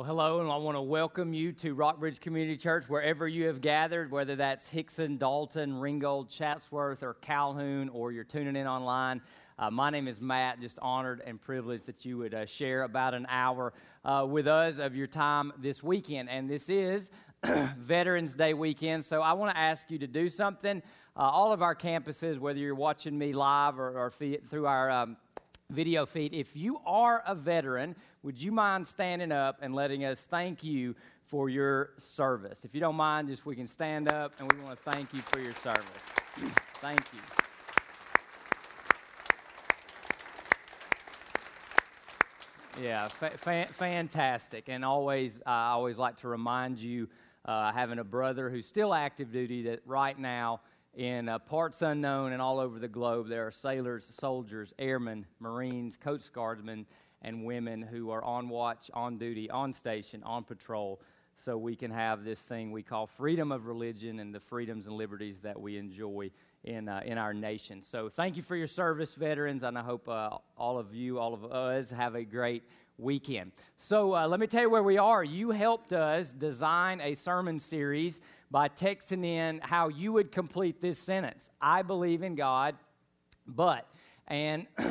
Well, hello, and I want to welcome you to Rockbridge Community Church, wherever you have gathered, whether that's Hixson, Dalton, Ringgold, Chatsworth, or Calhoun, or you're tuning in online. Uh, my name is Matt. Just honored and privileged that you would uh, share about an hour uh, with us of your time this weekend. And this is Veterans Day weekend, so I want to ask you to do something. Uh, all of our campuses, whether you're watching me live or, or through our um, video feed, if you are a veteran, would you mind standing up and letting us thank you for your service? If you don't mind, just we can stand up and we want to thank you for your service. thank you. Yeah, fa- fa- fantastic. And always, I always like to remind you, uh, having a brother who's still active duty, that right now, in uh, parts unknown and all over the globe, there are sailors, soldiers, airmen, Marines, Coast Guardsmen, and women who are on watch, on duty, on station, on patrol, so we can have this thing we call freedom of religion and the freedoms and liberties that we enjoy in, uh, in our nation. So thank you for your service, veterans, and I hope uh, all of you, all of us, have a great weekend. So uh, let me tell you where we are. You helped us design a sermon series by texting in how you would complete this sentence I believe in God, but. And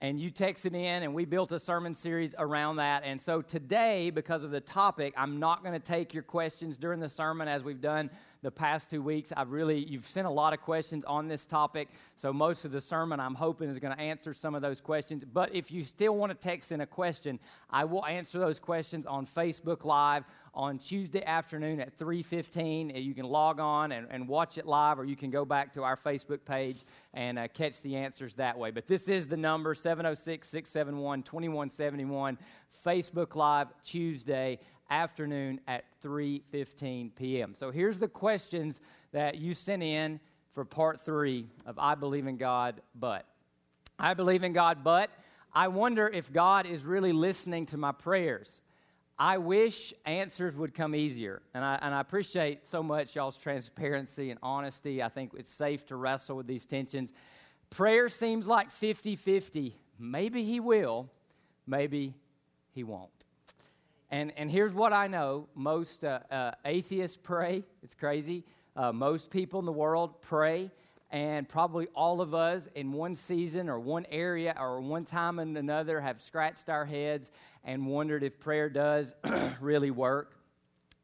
and you texted in and we built a sermon series around that and so today because of the topic i'm not going to take your questions during the sermon as we've done the past two weeks i've really you've sent a lot of questions on this topic so most of the sermon i'm hoping is going to answer some of those questions but if you still want to text in a question i will answer those questions on facebook live on Tuesday afternoon at 3.15. You can log on and, and watch it live, or you can go back to our Facebook page and uh, catch the answers that way. But this is the number, 706-671-2171, Facebook Live Tuesday afternoon at 3.15 p.m. So here's the questions that you sent in for part three of I Believe in God, but. I believe in God, but I wonder if God is really listening to my prayers. I wish answers would come easier. And I, and I appreciate so much y'all's transparency and honesty. I think it's safe to wrestle with these tensions. Prayer seems like 50 50. Maybe he will, maybe he won't. And, and here's what I know most uh, uh, atheists pray. It's crazy. Uh, most people in the world pray and probably all of us in one season or one area or one time and another have scratched our heads and wondered if prayer does really work.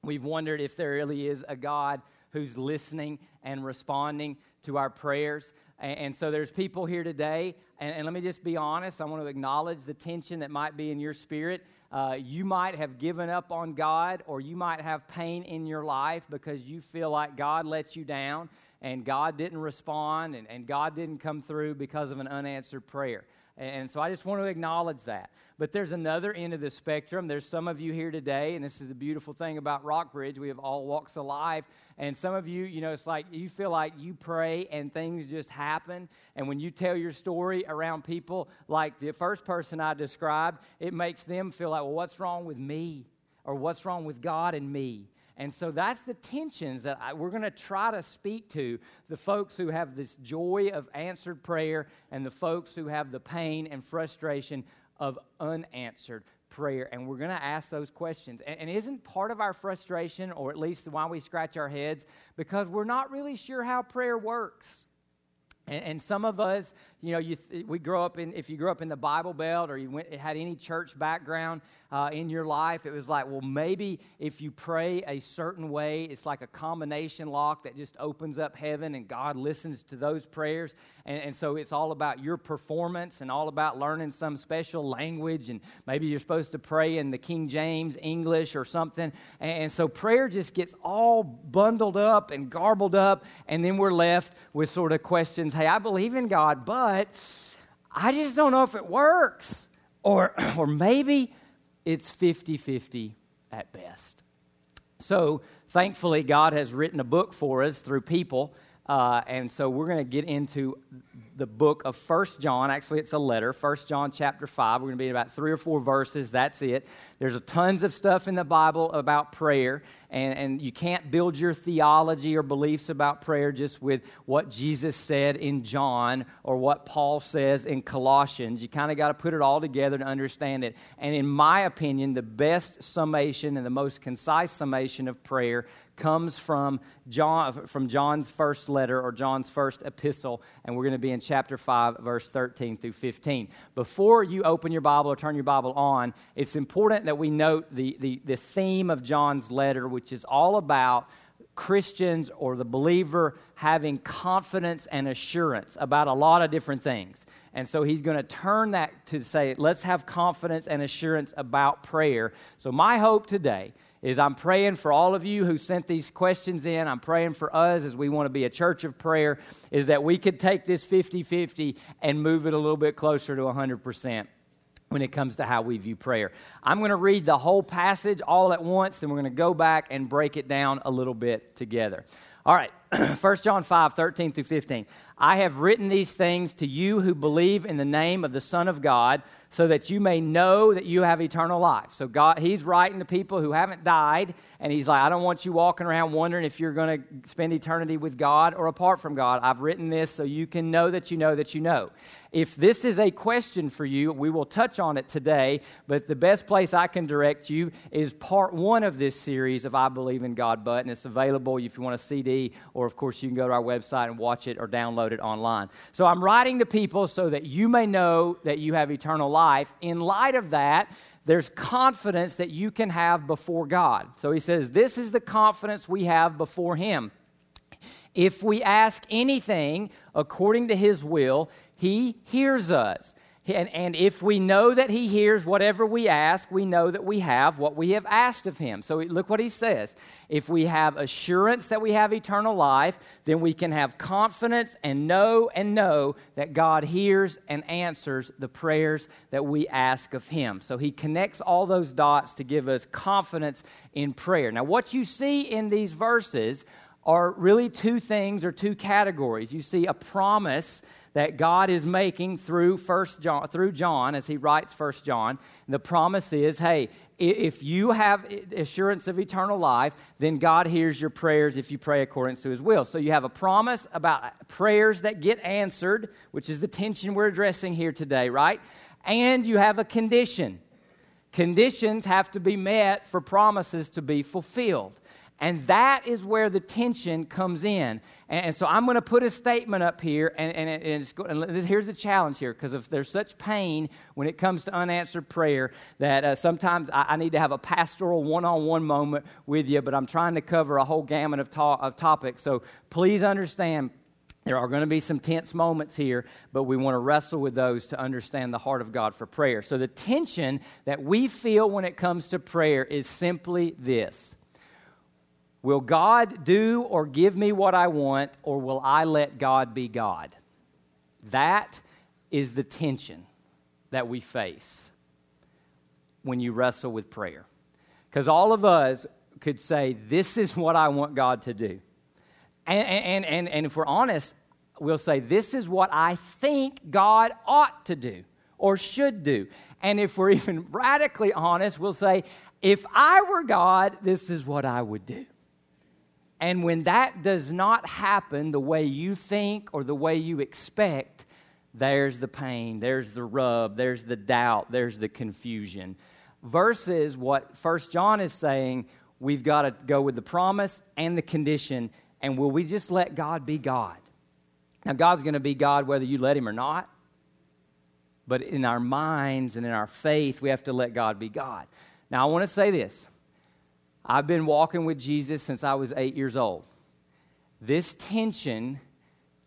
We've wondered if there really is a God who's listening and responding to our prayers. And, and so there's people here today, and, and, let me just be honest. I want to acknowledge the tension that might be in your spirit. Uh, you might have given up on God, or you might have pain in your life because you feel like God let you down and God didn't respond and, and God didn't come through because of an unanswered prayer. And so I just want to acknowledge that. But there's another end of the spectrum. There's some of you here today, and this is the beautiful thing about Rockbridge. We have all walks of life. And some of you, you know, it's like you feel like you pray and things just happen. And when you tell your story around people, like the first person I described, it makes them feel like, well, what's wrong with me? Or what's wrong with God and me? And so that's the tensions that I, we're going to try to speak to the folks who have this joy of answered prayer and the folks who have the pain and frustration of unanswered prayer. And we're going to ask those questions. And, and isn't part of our frustration, or at least why we scratch our heads, because we're not really sure how prayer works? And, and, some of us, you know, you th- we grow up in, if you grew up in the Bible Belt or you went, had any church background uh, in your life, it was like, well, maybe if you pray a certain way, it's like a combination lock that just opens up heaven and God listens to those prayers. And, and so it's all about your performance and all about learning some special language. And maybe you're supposed to pray in the King James English or something. And, and so prayer just gets all bundled up and garbled up. And then we're left with sort of questions hey, I believe in God, but I just don't know if it works. Or, or maybe it's 50 50 at best. So, thankfully, God has written a book for us through people. Uh, and so we're going to get into the book of First John. Actually, it's a letter, First John chapter 5. We're going to be in about three or four verses. That's it. There's tons of stuff in the Bible about prayer, and, and you can't build your theology or beliefs about prayer just with what Jesus said in John or what Paul says in Colossians. You kind of got to put it all together to understand it. And in my opinion, the best summation and the most concise summation of prayer comes from John from John's first letter or John's first epistle and we're going to be in chapter 5 verse 13 through 15. Before you open your Bible or turn your Bible on, it's important that we note the the, the theme of John's letter which is all about Christians or the believer having confidence and assurance about a lot of different things. And so he's going to turn that to say, let's have confidence and assurance about prayer. So, my hope today is I'm praying for all of you who sent these questions in. I'm praying for us as we want to be a church of prayer, is that we could take this 50 50 and move it a little bit closer to 100% when it comes to how we view prayer. I'm going to read the whole passage all at once, then we're going to go back and break it down a little bit together. All right, 1 John 5, 13 through 15. I have written these things to you who believe in the name of the Son of God, so that you may know that you have eternal life. So God, He's writing to people who haven't died, and He's like, I don't want you walking around wondering if you're going to spend eternity with God or apart from God. I've written this so you can know that you know that you know. If this is a question for you, we will touch on it today, but the best place I can direct you is part one of this series of I Believe in God button. It's available if you want a CD, or of course, you can go to our website and watch it or download it online. So I'm writing to people so that you may know that you have eternal life. In light of that, there's confidence that you can have before God. So he says, This is the confidence we have before Him. If we ask anything according to His will, he hears us. And, and if we know that He hears whatever we ask, we know that we have what we have asked of Him. So look what He says. If we have assurance that we have eternal life, then we can have confidence and know and know that God hears and answers the prayers that we ask of Him. So He connects all those dots to give us confidence in prayer. Now, what you see in these verses are really two things or two categories. You see a promise that God is making through First John, through John as he writes First John. The promise is, hey, if you have assurance of eternal life, then God hears your prayers if you pray according to his will. So you have a promise about prayers that get answered, which is the tension we're addressing here today, right? And you have a condition. Conditions have to be met for promises to be fulfilled. And that is where the tension comes in. And, so I'm going to put a statement up here, and, and, and, and here's the challenge here because if there's such pain when it comes to unanswered prayer that uh, sometimes I, I, need to have a pastoral one on one moment with you, but I'm trying to cover a whole gamut of, ta- of topics. So please understand. There are going to be some tense moments here, but we want to wrestle with those to understand the heart of God for prayer. So, the tension that we feel when it comes to prayer is simply this Will God do or give me what I want, or will I let God be God? That is the tension that we face when you wrestle with prayer. Because all of us could say, This is what I want God to do. And, and, and, and if we're honest, we'll say, This is what I think God ought to do or should do. And if we're even radically honest, we'll say, If I were God, this is what I would do. And when that does not happen the way you think or the way you expect, there's the pain, there's the rub, there's the doubt, there's the confusion. Versus what First John is saying, we've got to go with the promise and the condition, and will we just let God be God? Now, God's going to be God whether you let Him or not. But in our minds and in our faith, we have to let God be God. Now, I want to say this I've been walking with Jesus since I was eight years old. This tension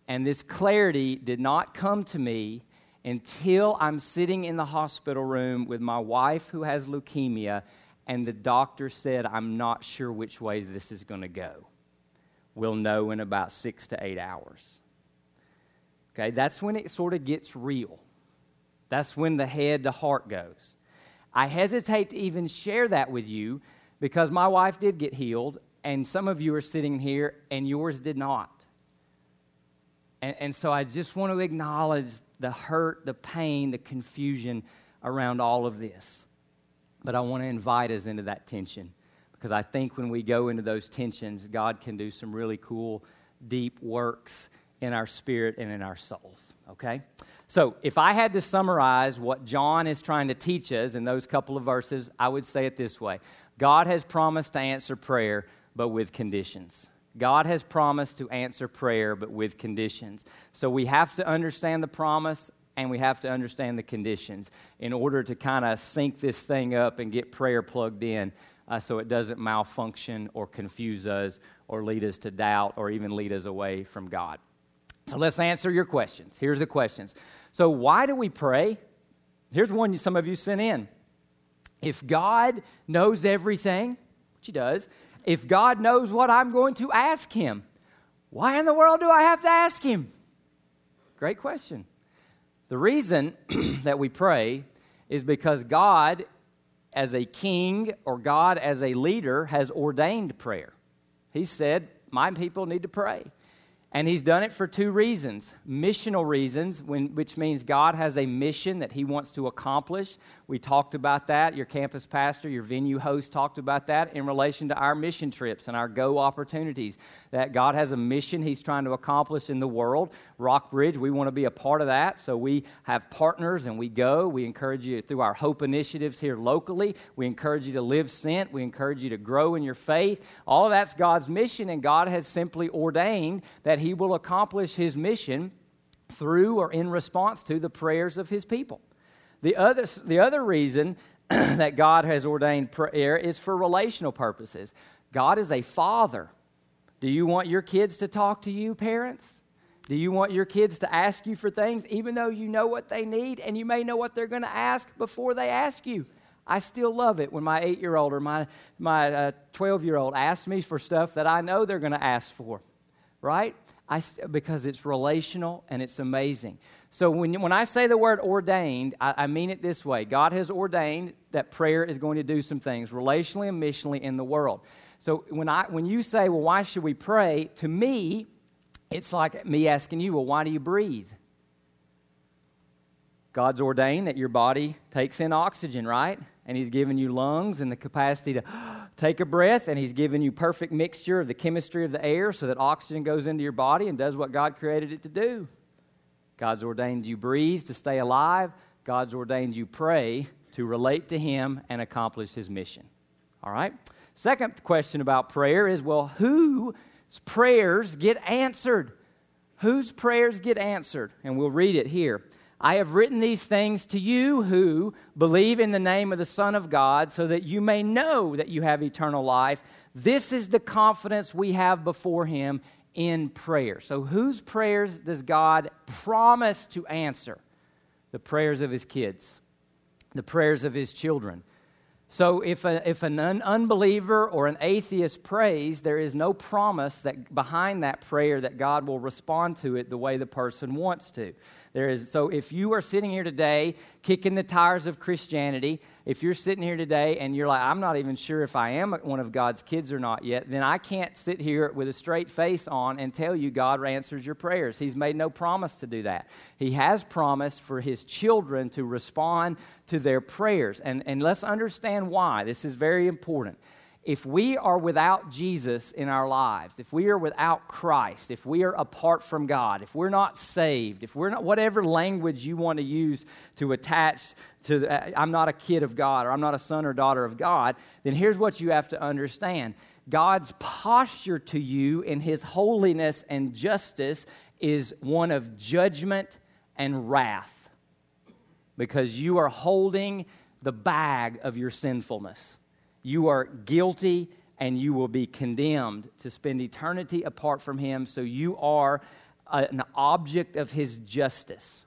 and this clarity did not come to me until I'm sitting in the hospital room with my wife who has leukemia, and the doctor said, I'm not sure which way this is going to go. We'll know in about six to eight hours. Okay, that's when it sort of gets real. That's when the head to heart goes. I hesitate to even share that with you because my wife did get healed, and some of you are sitting here and yours did not. And, and so I just want to acknowledge the hurt, the pain, the confusion around all of this. but I want to invite us into that tension because I think when we go into those tensions, God can do some really cool, deep works in our spirit and in our souls. Okay? So, if I had to summarize what John is trying to teach us in those couple of verses, I would say it this way God has promised to answer prayer, but with conditions. God has promised to answer prayer, but with conditions. So, we have to understand the promise and we have to understand the conditions in order to kind of sync this thing up and get prayer plugged in uh, so it doesn't malfunction or confuse us or lead us to doubt or even lead us away from God. So let's answer your questions. Here's the questions. So, why do we pray? Here's one some of you sent in. If God knows everything, which He does, if God knows what I'm going to ask Him, why in the world do I have to ask Him? Great question. The reason that we pray is because God, as a king or God as a leader, has ordained prayer. He said, My people need to pray. And he's done it for two reasons missional reasons, when, which means God has a mission that he wants to accomplish. We talked about that. Your campus pastor, your venue host talked about that in relation to our mission trips and our go opportunities. That God has a mission he's trying to accomplish in the world. Rockbridge, we want to be a part of that. So we have partners and we go. We encourage you through our Hope initiatives here locally. We encourage you to live sent. We encourage you to grow in your faith. All of that's God's mission, and God has simply ordained that he will accomplish his mission through or in response to the prayers of his people. The other, the other reason that God has ordained prayer is for relational purposes. God is a father. Do you want your kids to talk to you, parents? Do you want your kids to ask you for things, even though you know what they need and you may know what they're going to ask before they ask you? I still love it when my eight year old or my 12 my, uh, year old asks me for stuff that I know they're going to ask for, right? I, because it's relational and it's amazing. So when, when I say the word ordained, I, I, mean it this way God has ordained that prayer is going to do some things relationally and missionally in the world. So when, I, when you say, well, why should we pray? To me, it's like me asking you, well, why do you breathe? God's ordained that your body takes in oxygen, right? And He's given you lungs and the capacity to take a breath, and He's given you perfect mixture of the chemistry of the air so that oxygen goes into your body and does what God created it to do. God's ordained you breathe to stay alive. God's ordained you pray to relate to Him and accomplish His mission. All right? Second question about prayer is well, whose prayers get answered? Whose prayers get answered? And we'll read it here. I have written these things to you who believe in the name of the Son of God, so that you may know that you have eternal life. This is the confidence we have before Him in prayer. So, whose prayers does God promise to answer? The prayers of His kids, the prayers of His children. So, if, a, if an un- unbeliever or an atheist prays, there is no promise that behind that prayer that God will respond to it the way the person wants to. There is, so if you are sitting here today kicking the tires of Christianity, if you're sitting here today and you're like, I'm not even sure if I am one of God's kids or not yet, then I can't sit here with a straight face on and tell you God answers your prayers. He's made no promise to do that. He has promised for His children to respond to their prayers. And, and let's understand why. This is very important if we are without Jesus in our lives, if we are without Christ, if we are apart from God, if we're not saved, if we're not, whatever language you want to use to attach to, the, uh, I'm not a kid of God or I'm not a son or daughter of God, then here's what you have to understand God's posture to you in his holiness and justice is one of judgment and wrath because you are holding the bag of your sinfulness. You are guilty and you will be condemned to spend eternity apart from Him. So you are an object of His justice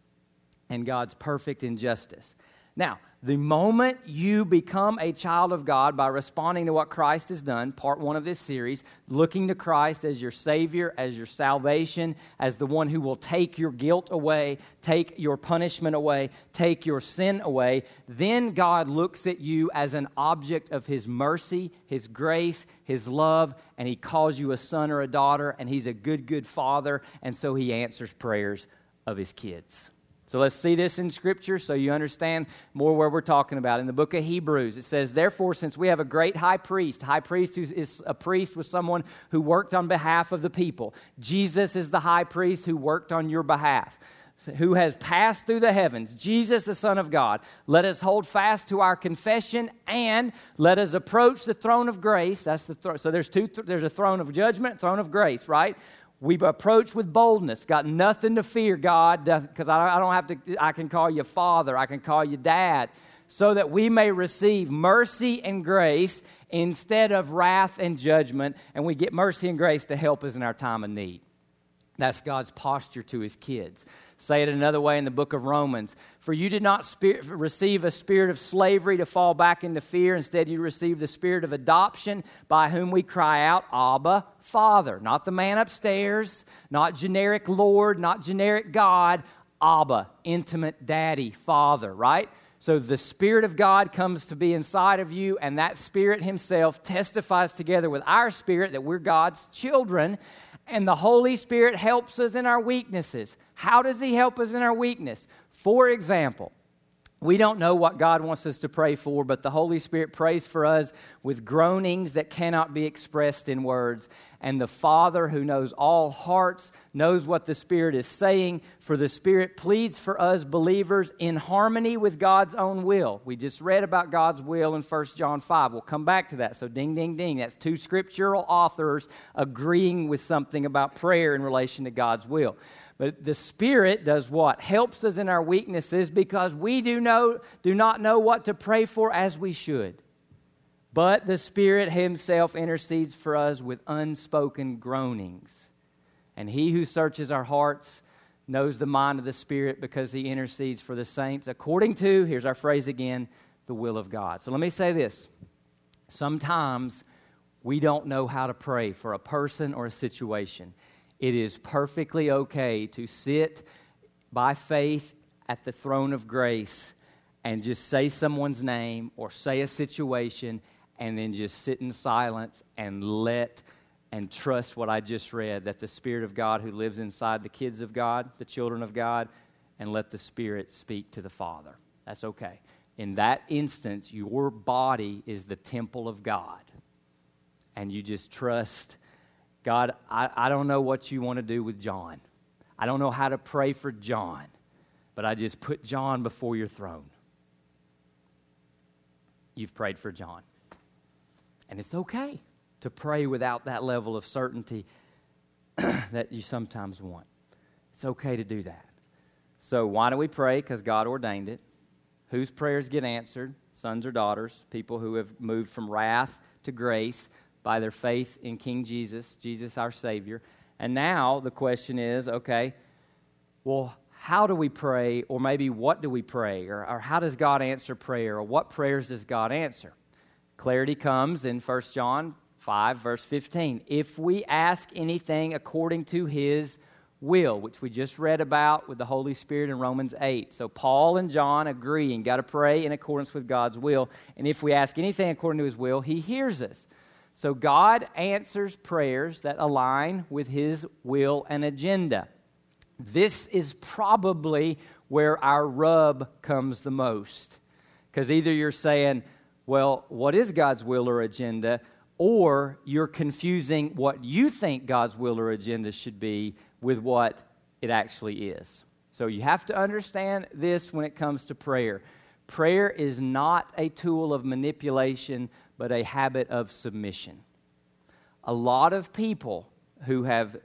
and God's perfect injustice. Now, the moment you become a child of God by responding to what Christ has done, part one of this series, looking to Christ as your Savior, as your salvation, as the one who will take your guilt away, take your punishment away, take your sin away, then God looks at you as an object of His mercy, His grace, His love, and He calls you a son or a daughter, and He's a good, good Father, and so He answers prayers of His kids. So let's see this in Scripture so you understand more where we're talking about. In the book of Hebrews, it says, Therefore, since we have a great high priest, high priest who is a priest was someone who worked on behalf of the people. Jesus is the high priest who worked on your behalf who has passed through the heavens, Jesus, the Son of God. Let us hold fast to our confession and let us approach the throne of grace. That's the thr- so there's two. Th- there's a throne of judgment, throne of grace, right? We approach with boldness. Got nothing to fear, God, because I, don't have to. I can call you Father. I can call you Dad, so that we may receive mercy and grace instead of wrath and judgment, and we get mercy and grace to help us in our time of need. That's God's posture to His kids. Say it another way in the book of Romans. For you did not spirit, receive a spirit of slavery to fall back into fear. Instead, you received the spirit of adoption by whom we cry out, Abba, Father. Not the man upstairs, not generic Lord, not generic God. Abba, intimate daddy, father, right? So the Spirit of God comes to be inside of you, and that Spirit Himself testifies together with our spirit that we're God's children. And the Holy Spirit helps us in our weaknesses. How does He help us in our weakness? For example, we don't know what God wants us to pray for, but the Holy Spirit prays for us with groanings that cannot be expressed in words. And the Father, who knows all hearts, knows what the Spirit is saying, for the Spirit pleads for us believers in harmony with God's own will. We just read about God's will in 1 John 5. We'll come back to that. So, ding, ding, ding. That's two scriptural authors agreeing with something about prayer in relation to God's will. But the Spirit does what? Helps us in our weaknesses because we do, know, do not know what to pray for as we should. But the Spirit Himself intercedes for us with unspoken groanings. And He who searches our hearts knows the mind of the Spirit because He intercedes for the saints according to, here's our phrase again, the will of God. So let me say this. Sometimes we don't know how to pray for a person or a situation. It is perfectly okay to sit by faith at the throne of grace and just say someone's name or say a situation and then just sit in silence and let and trust what I just read that the Spirit of God who lives inside the kids of God, the children of God, and let the Spirit speak to the Father. That's okay. In that instance, your body is the temple of God. And you just trust God, I, I don't know what you want to do with John. I don't know how to pray for John, but I just put John before your throne. You've prayed for John. And it's okay to pray without that level of certainty that you sometimes want. It's okay to do that. So, why do we pray? Because God ordained it. Whose prayers get answered? Sons or daughters, people who have moved from wrath to grace by their faith in King Jesus, Jesus our Savior. And now the question is okay, well, how do we pray? Or maybe what do we pray? Or, or how does God answer prayer? Or what prayers does God answer? Clarity comes in 1 John 5, verse 15. If we ask anything according to his will, which we just read about with the Holy Spirit in Romans 8. So Paul and John agree and got to pray in accordance with God's will. And if we ask anything according to his will, he hears us. So God answers prayers that align with his will and agenda. This is probably where our rub comes the most. Because either you're saying, well, what is God's will or agenda? Or you're confusing what you think God's will or agenda should be with what it actually is. So you have to understand this when it comes to prayer. Prayer is not a tool of manipulation, but a habit of submission. A lot of people who have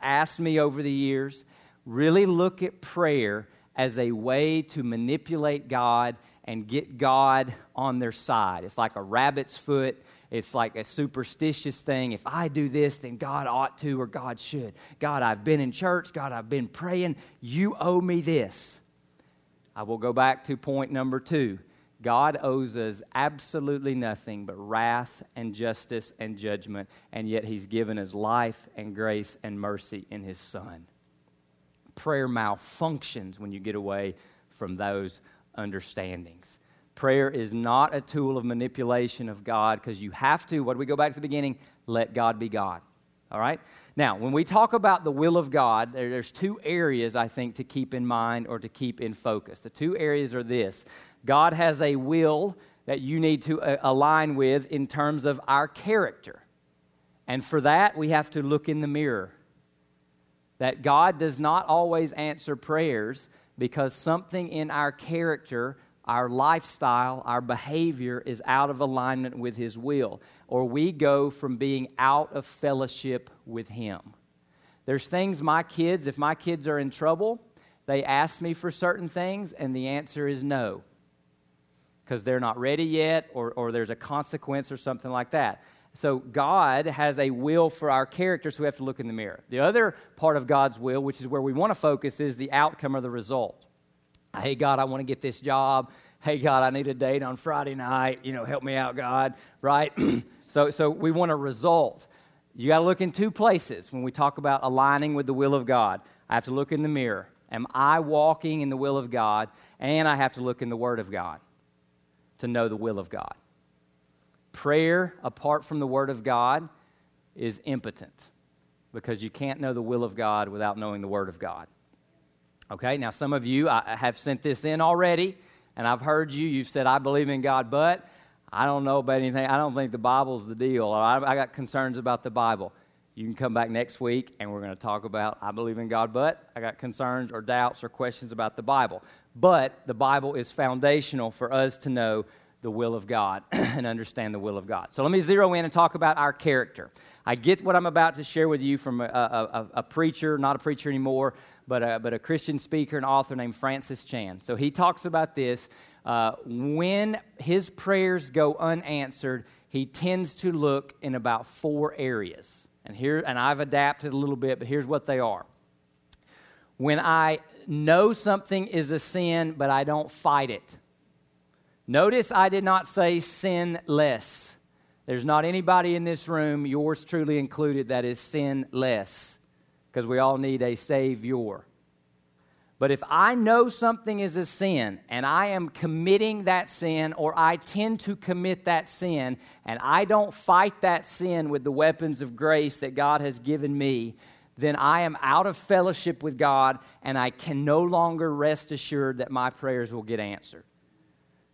asked me over the years really look at prayer as a way to manipulate God and get God on their side. It's like a rabbit's foot. It's like a superstitious thing. If I do this, then God ought to or God should. God, I've been in church. God, I've been praying. You owe me this. I will go back to point number two. God owes us absolutely nothing but wrath and justice and judgment, and yet He's given us life and grace and mercy in His Son. Prayer malfunctions when you get away from those understandings. Prayer is not a tool of manipulation of God because you have to, what do we go back to the beginning? Let God be God. All right? Now, when we talk about the will of God, there, there's two areas I think to keep in mind or to keep in focus. The two areas are this God has a will that you need to uh, align with in terms of our character. And for that, we have to look in the mirror. That God does not always answer prayers because something in our character, our lifestyle, our behavior is out of alignment with His will, or we go from being out of fellowship with Him. There's things my kids, if my kids are in trouble, they ask me for certain things, and the answer is no because they're not ready yet, or, or there's a consequence or something like that. So, God has a will for our character, so we have to look in the mirror. The other part of God's will, which is where we want to focus, is the outcome or the result. Hey, God, I want to get this job. Hey, God, I need a date on Friday night. You know, help me out, God, right? so, so, we want a result. You got to look in two places when we talk about aligning with the will of God. I have to look in the mirror. Am I walking in the will of God? And I have to look in the Word of God to know the will of God. Prayer apart from the Word of God is impotent because you can't know the will of God without knowing the Word of God. Okay, now some of you I have sent this in already, and I've heard you. You've said, I believe in God, but I don't know about anything. I don't think the Bible's the deal. I, I got concerns about the Bible. You can come back next week and we're going to talk about I believe in God, but I got concerns or doubts or questions about the Bible. But the Bible is foundational for us to know the will of God and understand the will of God. So let me zero in and talk about our character. I get what I'm about to share with you from a, a, a preacher, not a preacher anymore, but a, but a Christian speaker and author named Francis Chan. So he talks about this. Uh, when his prayers go unanswered, he tends to look in about four areas. And here, and I've adapted a little bit, but here's what they are. When I know something is a sin, but I don't fight it. Notice I did not say sin less. There's not anybody in this room, yours truly included, that is sin less, because we all need a Savior. But if I know something is a sin and I am committing that sin or I tend to commit that sin and I don't fight that sin with the weapons of grace that God has given me, then I am out of fellowship with God and I can no longer rest assured that my prayers will get answered.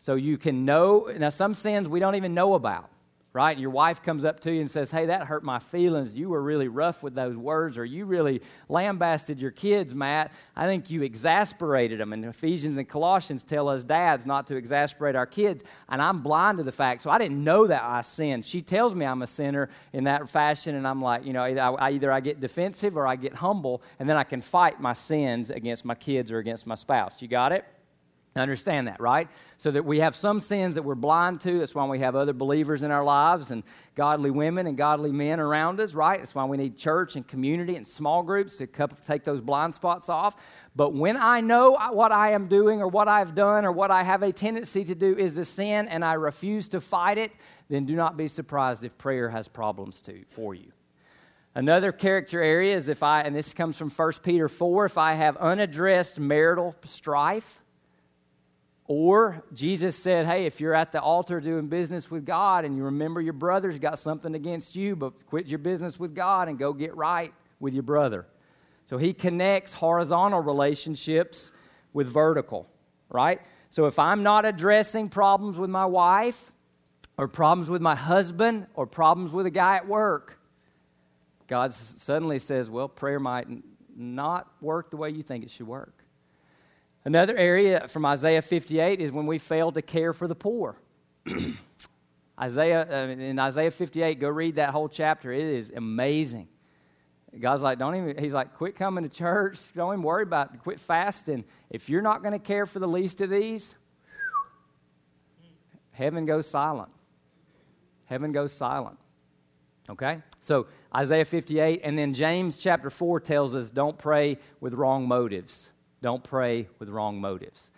So you can know, now some sins we don't even know about right? Your wife comes up to you and says, Hey, that hurt my feelings. You were really rough with those words, or you really lambasted your kids, Matt. I think you exasperated them. And Ephesians and Colossians tell us dads not to exasperate our kids. And I'm blind to the fact, so I didn't know that I sinned. She tells me I'm a sinner in that fashion, and I'm like, you know, either I, either I get defensive or I get humble, and then I can fight my sins against my kids or against my spouse. You got it? Understand that, right? So that we have some sins that we're blind to. That's why we have other believers in our lives and godly women and godly men around us, right? That's why we need church and community and small groups to take those blind spots off. But when I know what I am doing or what I've done or what I have a tendency to do is a sin and I refuse to fight it, then do not be surprised if prayer has problems too for you. Another character area is if I, and this comes from 1 Peter 4, if I have unaddressed marital strife, or Jesus said, Hey, if you're at the altar doing business with God and you remember your brother's got something against you, but quit your business with God and go get right with your brother. So he connects horizontal relationships with vertical, right? So if I'm not addressing problems with my wife, or problems with my husband, or problems with a guy at work, God suddenly says, Well, prayer might not work the way you think it should work. Another area from Isaiah 58 is when we fail to care for the poor. Isaiah uh, in Isaiah 58, go read that whole chapter. It is amazing. God's like, don't even. He's like, quit coming to church. Don't even worry about. It. Quit fasting. If you're not going to care for the least of these, heaven goes silent. Heaven goes silent. Okay? So Isaiah 58, and then James chapter 4 tells us don't pray with wrong motives. Don't pray with wrong motives.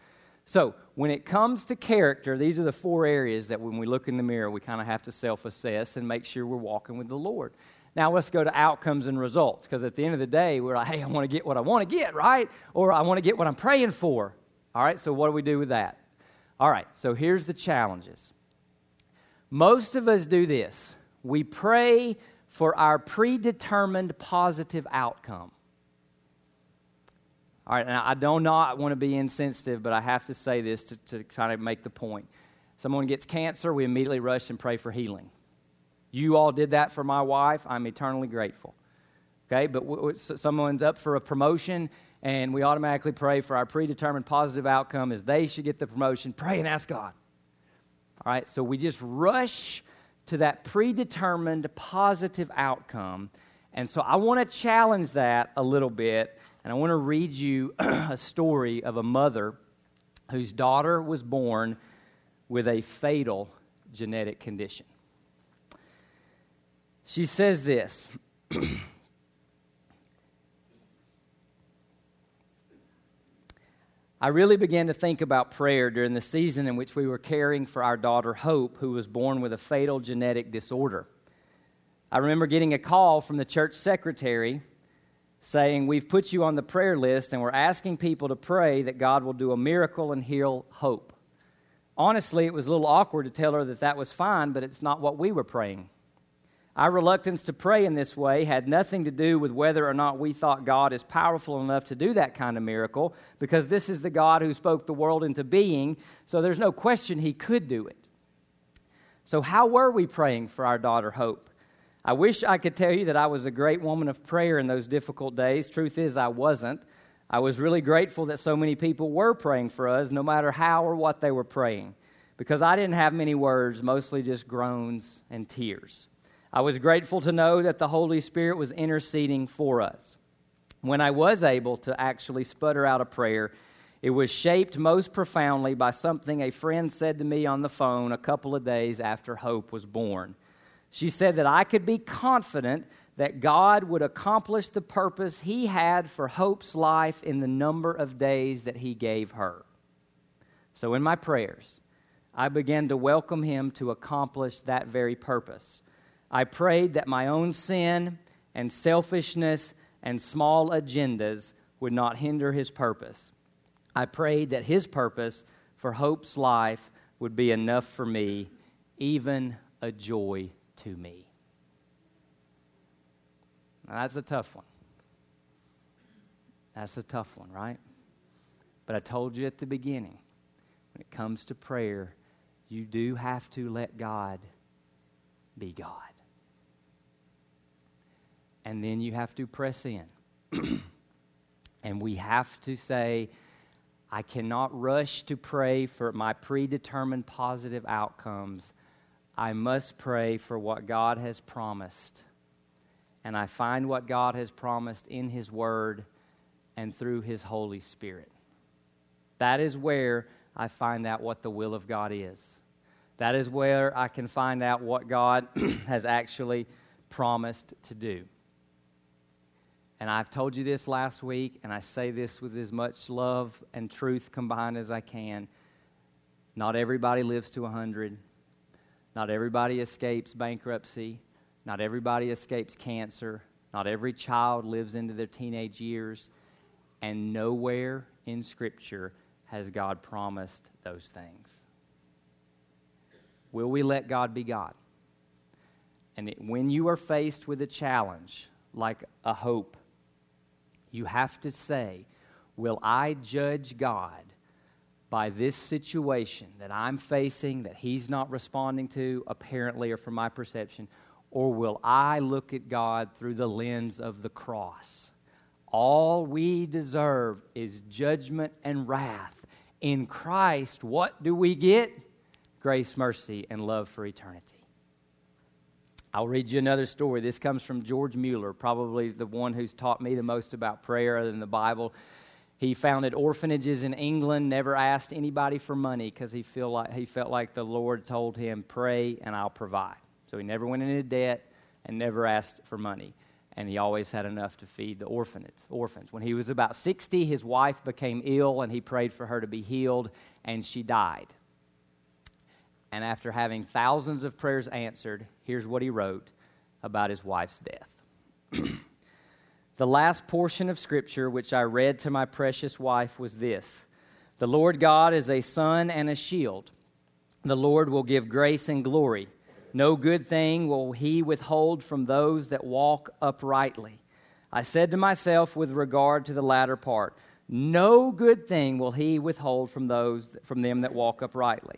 So, when it comes to character, these are the four areas that when we look in the mirror, we kind of have to self assess and make sure we're walking with the Lord. Now, let's go to outcomes and results, because at the end of the day, we're like, hey, I want to get what I want to get, right? Or I want to get what I'm praying for. All right, so what do we do with that? All right, so here's the challenges. Most of us do this we pray for our predetermined positive outcome. All right, now I do not want to be insensitive, but I have to say this to, to try to make the point. Someone gets cancer, we immediately rush and pray for healing. You all did that for my wife. I'm eternally grateful. Okay, but w- w- someone's up for a promotion, and we automatically pray for our predetermined positive outcome as they should get the promotion. Pray and ask God. All right, so we just rush to that predetermined positive outcome. And so I want to challenge that a little bit, and I want to read you a story of a mother whose daughter was born with a fatal genetic condition. She says this I really began to think about prayer during the season in which we were caring for our daughter Hope, who was born with a fatal genetic disorder. I remember getting a call from the church secretary saying, We've put you on the prayer list and we're asking people to pray that God will do a miracle and heal Hope. Honestly, it was a little awkward to tell her that that was fine, but it's not what we were praying. Our reluctance to pray in this way had nothing to do with whether or not we thought God is powerful enough to do that kind of miracle, because this is the God who spoke the world into being, so there's no question he could do it. So, how were we praying for our daughter Hope? I wish I could tell you that I was a great woman of prayer in those difficult days. Truth is, I wasn't. I was really grateful that so many people were praying for us, no matter how or what they were praying, because I didn't have many words, mostly just groans and tears. I was grateful to know that the Holy Spirit was interceding for us. When I was able to actually sputter out a prayer, it was shaped most profoundly by something a friend said to me on the phone a couple of days after Hope was born. She said that I could be confident that God would accomplish the purpose He had for Hope's life in the number of days that He gave her. So, in my prayers, I began to welcome Him to accomplish that very purpose. I prayed that my own sin and selfishness and small agendas would not hinder his purpose. I prayed that his purpose for Hope's life would be enough for me, even a joy to me. Now, that's a tough one. That's a tough one, right? But I told you at the beginning when it comes to prayer, you do have to let God be God and then you have to press in. and we have to say, I cannot rush to pray for my predetermined positive outcomes. I must pray for what God has promised. And I find what God has promised in His Word and through His Holy Spirit. That is where I find out what the will of God is. That is where I can find out what God has actually promised to do. And I've told you this last week, and I say this with as much love and truth combined as I can. Not everybody lives to 100. Not everybody escapes bankruptcy. Not everybody escapes cancer. Not every child lives into their teenage years. And nowhere in Scripture has God promised those things. Will we let God be God? And it, when you are faced with a challenge like a hope, you have to say, Will I judge God by this situation that I'm facing that He's not responding to, apparently, or from my perception? Or will I look at God through the lens of the cross? All we deserve is judgment and wrath. In Christ, what do we get? Grace, mercy, and love for eternity. I'll read you another story. This comes from George Mueller, probably the one who's taught me the most about prayer other than the Bible. He founded orphanages in England, never asked anybody for money because he, like, he felt like the Lord told him, Pray and I'll provide. So he never went into debt and never asked for money. And he always had enough to feed the orphans. orphans. When he was about 60, his wife became ill and he prayed for her to be healed, and she died. And after having thousands of prayers answered, here's what he wrote about his wife's death. the last portion of Scripture which I read to my precious wife was this The Lord God is a sun and a shield. The Lord will give grace and glory. No good thing will he withhold from those that walk uprightly. I said to myself with regard to the latter part, no good thing will he withhold from those from them that walk uprightly.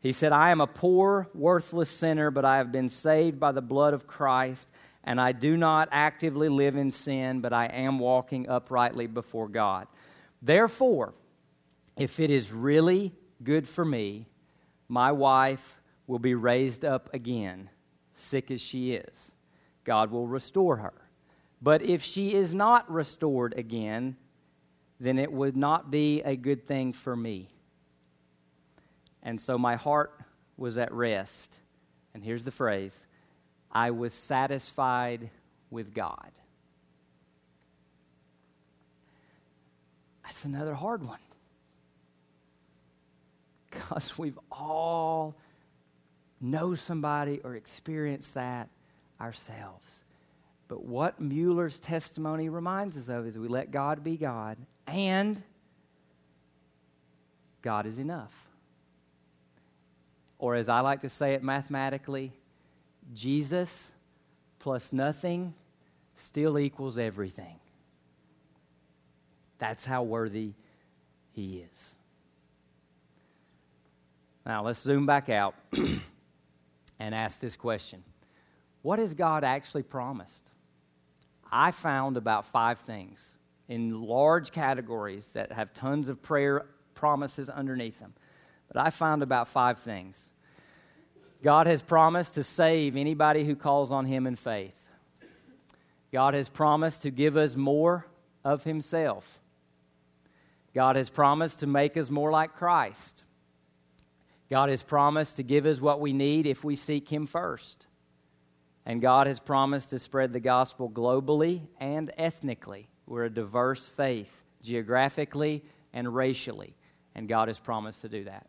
He said, I am a poor, worthless sinner, but I have been saved by the blood of Christ, and I do not actively live in sin, but I am walking uprightly before God. Therefore, if it is really good for me, my wife will be raised up again, sick as she is. God will restore her. But if she is not restored again, then it would not be a good thing for me. And so my heart was at rest. And here's the phrase I was satisfied with God. That's another hard one. Because we've all know somebody or experienced that ourselves. But what Mueller's testimony reminds us of is we let God be God and God is enough. Or as I like to say it mathematically, Jesus plus nothing still equals everything. That's how worthy he is. Now let's zoom back out and ask this question What has God actually promised? I found about five things in large categories that have tons of prayer promises underneath them. But I found about five things. God has promised to save anybody who calls on Him in faith. God has promised to give us more of Himself. God has promised to make us more like Christ. God has promised to give us what we need if we seek Him first. And God has promised to spread the gospel globally and ethnically. We're a diverse faith, geographically and racially. And God has promised to do that.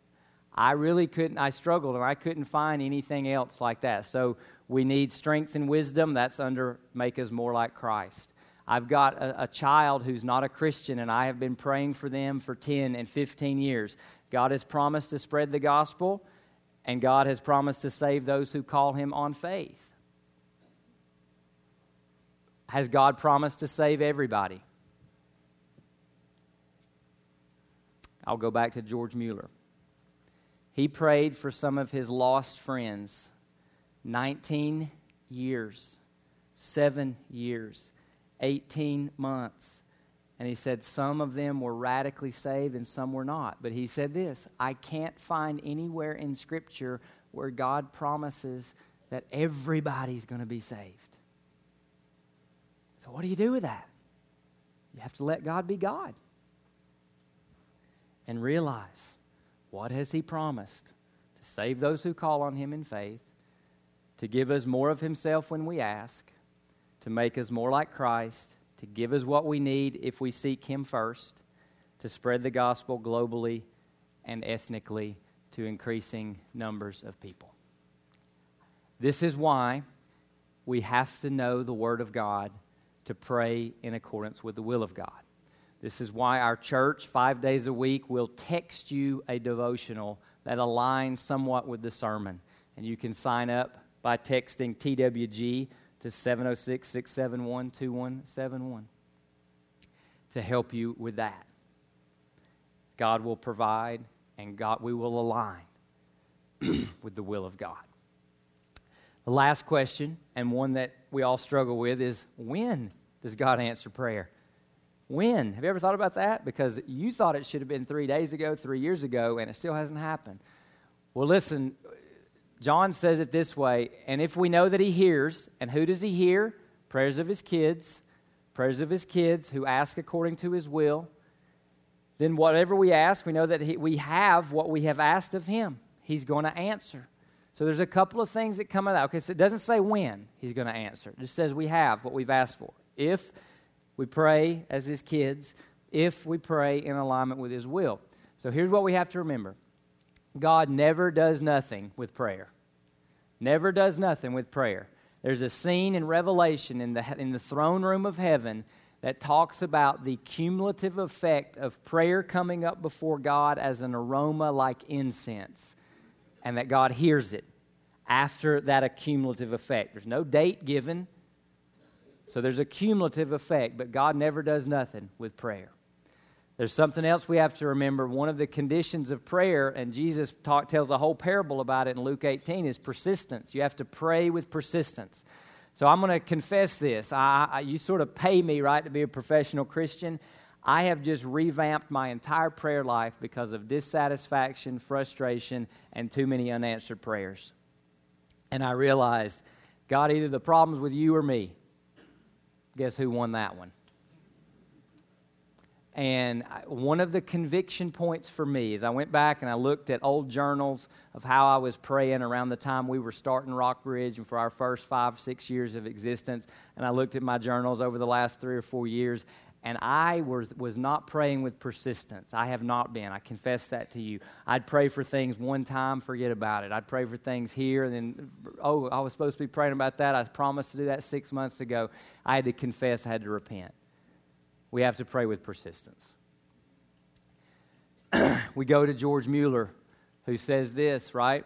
I really couldn't, I struggled and I couldn't find anything else like that. So we need strength and wisdom. That's under make us more like Christ. I've got a, a, child who's not a Christian, and I have been praying for them for 10 and 15 years. God has promised to spread the gospel, and God has promised to save those who call him on faith. Has God promised to save everybody? I'll go back to George Mueller. He prayed for some of his lost friends 19 years, seven years, 18 months. And he said some of them were radically saved and some were not. But he said this I can't find anywhere in Scripture where God promises that everybody's going to be saved. So, what do you do with that? You have to let God be God and realize what has He promised to save those who call on Him in faith, to give us more of Himself when we ask, to make us more like Christ, to give us what we need if we seek Him first, to spread the gospel globally and ethnically to increasing numbers of people. This is why we have to know the Word of God to pray in accordance with the will of God. This is why our church, five days a week, will text you a devotional that aligns somewhat with the sermon. And you can sign up by texting TWG to 706 671 2171 to help you with that. God will provide, and God, we will align with the will of God. The last question, and one that we all struggle with, is when does God answer prayer? When? Have you ever thought about that? Because you thought it should have been three days ago, three years ago, and it still hasn't happened. Well, listen, John says it this way and if we know that he hears, and who does he hear? Prayers of his kids, prayers of his kids who ask according to his will. Then, whatever we ask, we know that he, we have what we have asked of him. He's going to answer. So there's a couple of things that come out. Okay, so it doesn't say when he's going to answer. It just says we have what we've asked for. If we pray as his kids, if we pray in alignment with his will. So here's what we have to remember God never does nothing with prayer. Never does nothing with prayer. There's a scene in Revelation in the, in the throne room of heaven that talks about the cumulative effect of prayer coming up before God as an aroma like incense and that God hears it. after that accumulative effect. There's no date given, so there's a cumulative effect, but God never does nothing with prayer. There's something else we have to remember. One of the conditions of prayer, and Jesus talk, tells a whole parable about it in Luke 18, is persistence. You have to pray with persistence. So I'm going to confess this. I, I, you sort of pay me, right, to be a professional Christian. I have just revamped my entire prayer life because of dissatisfaction, frustration, and too many unanswered prayers. And I realized, God, either the problem's with you or me. Guess who won that one? And one of the conviction points for me is I went back and I looked at old journals of how I was praying around the time we were starting Rockbridge and for our first five, six years of existence. And I looked at my journals over the last three or four years, and I was, was not praying with persistence. I have not been. I confess that to you. I'd pray for things one time, forget about it. I'd pray for things here, and then, oh, I was supposed to be praying about that. I promised to do that six months ago. I had to confess, I had to repent. We have to pray with persistence. we go to George Mueller, who says this, right?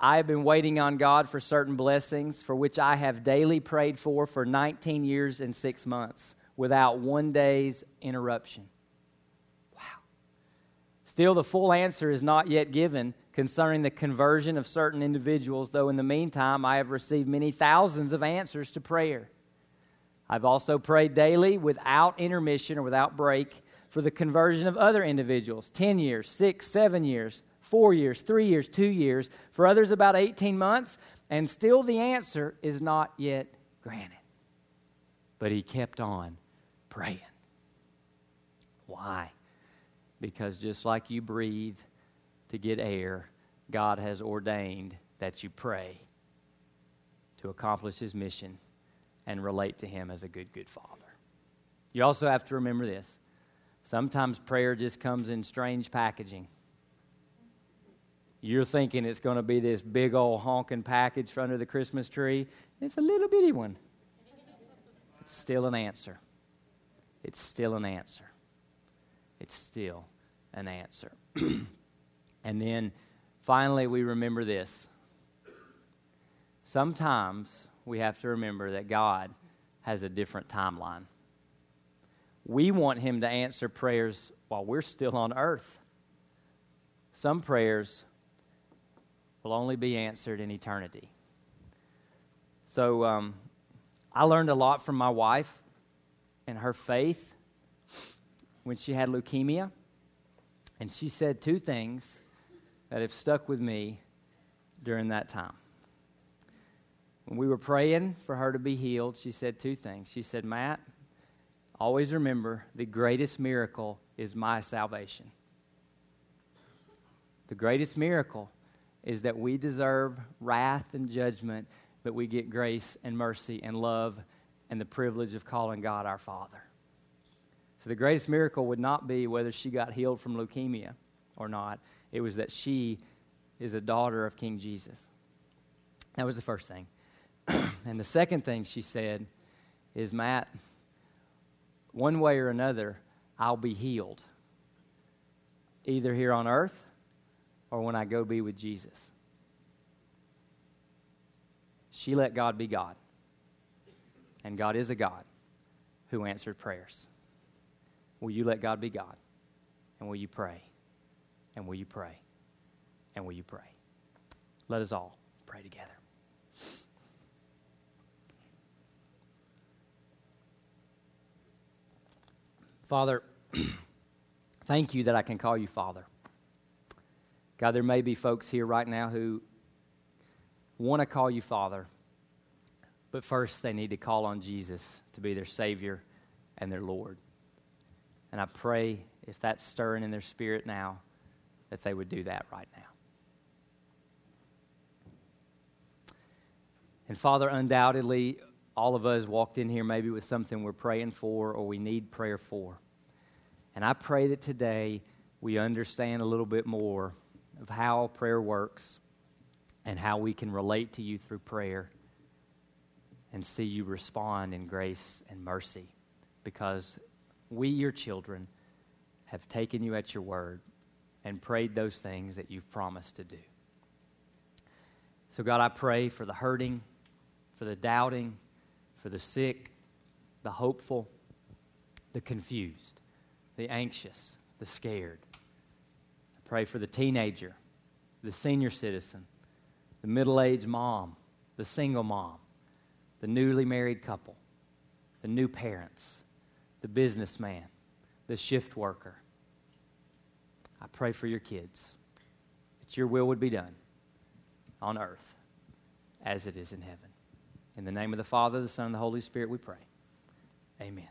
I have been waiting on God for certain blessings for which I have daily prayed for for 19 years and six months without one day's interruption. Wow. Still, the full answer is not yet given concerning the conversion of certain individuals, though in the meantime I have received many thousands of answers to prayer. I've also prayed daily without intermission or without break for the conversion of other individuals 10 years, 6, 7 years, 4 years, 3 years, 2 years, for others about 18 months, and still the answer is not yet granted. But he kept on praying. Why? Because just like you breathe to get air, God has ordained that you pray to accomplish his mission and relate to Him as a good, good Father. You also have to remember this sometimes prayer just comes in strange packaging. You're thinking it's going to be this big old honking package under the Christmas tree. It's a little bitty one. It's still an answer. It's still an answer. It's still an answer. and then finally, we remember this. Sometimes we have to remember that God has a different timeline. We want Him to answer prayers while we're still on earth. Some prayers will only be answered in eternity. So um, I learned a lot from my wife and her faith when she had leukemia. And she said two things that have stuck with me during that time. When we were praying for her to be healed, she said two things. She said, Matt, always remember the greatest miracle is my salvation. The greatest miracle is that we deserve wrath and judgment, but we get grace and mercy and love and the privilege of calling God our Father. So the greatest miracle would not be whether she got healed from leukemia or not, it was that she is a daughter of King Jesus. That was the first thing. and the second thing she said is, Matt, one way or another, I'll be healed, either here on earth or when I go be with Jesus. She let God be God. And God is a God who answered prayers. Will you let God be God? And will you pray? And will you pray? And will you pray? Let us all pray together. Father, thank you that I can call you Father. God, there may be folks here right now who want to call you Father, but first they need to call on Jesus to be their Savior and their Lord. And I pray if that's stirring in their spirit now, that they would do that right now. And Father, undoubtedly, all of us walked in here maybe with something we're praying for or we need prayer for. And I pray that today we understand a little bit more of how prayer works and how we can relate to you through prayer and see you respond in grace and mercy because we, your children, have taken you at your word and prayed those things that you've promised to do. So, God, I pray for the hurting, for the doubting, for the sick, the hopeful, the confused, the anxious, the scared. I pray for the teenager, the senior citizen, the middle aged mom, the single mom, the newly married couple, the new parents, the businessman, the shift worker. I pray for your kids that your will would be done on earth as it is in heaven. In the name of the Father, the Son, and the Holy Spirit, we pray. Amen.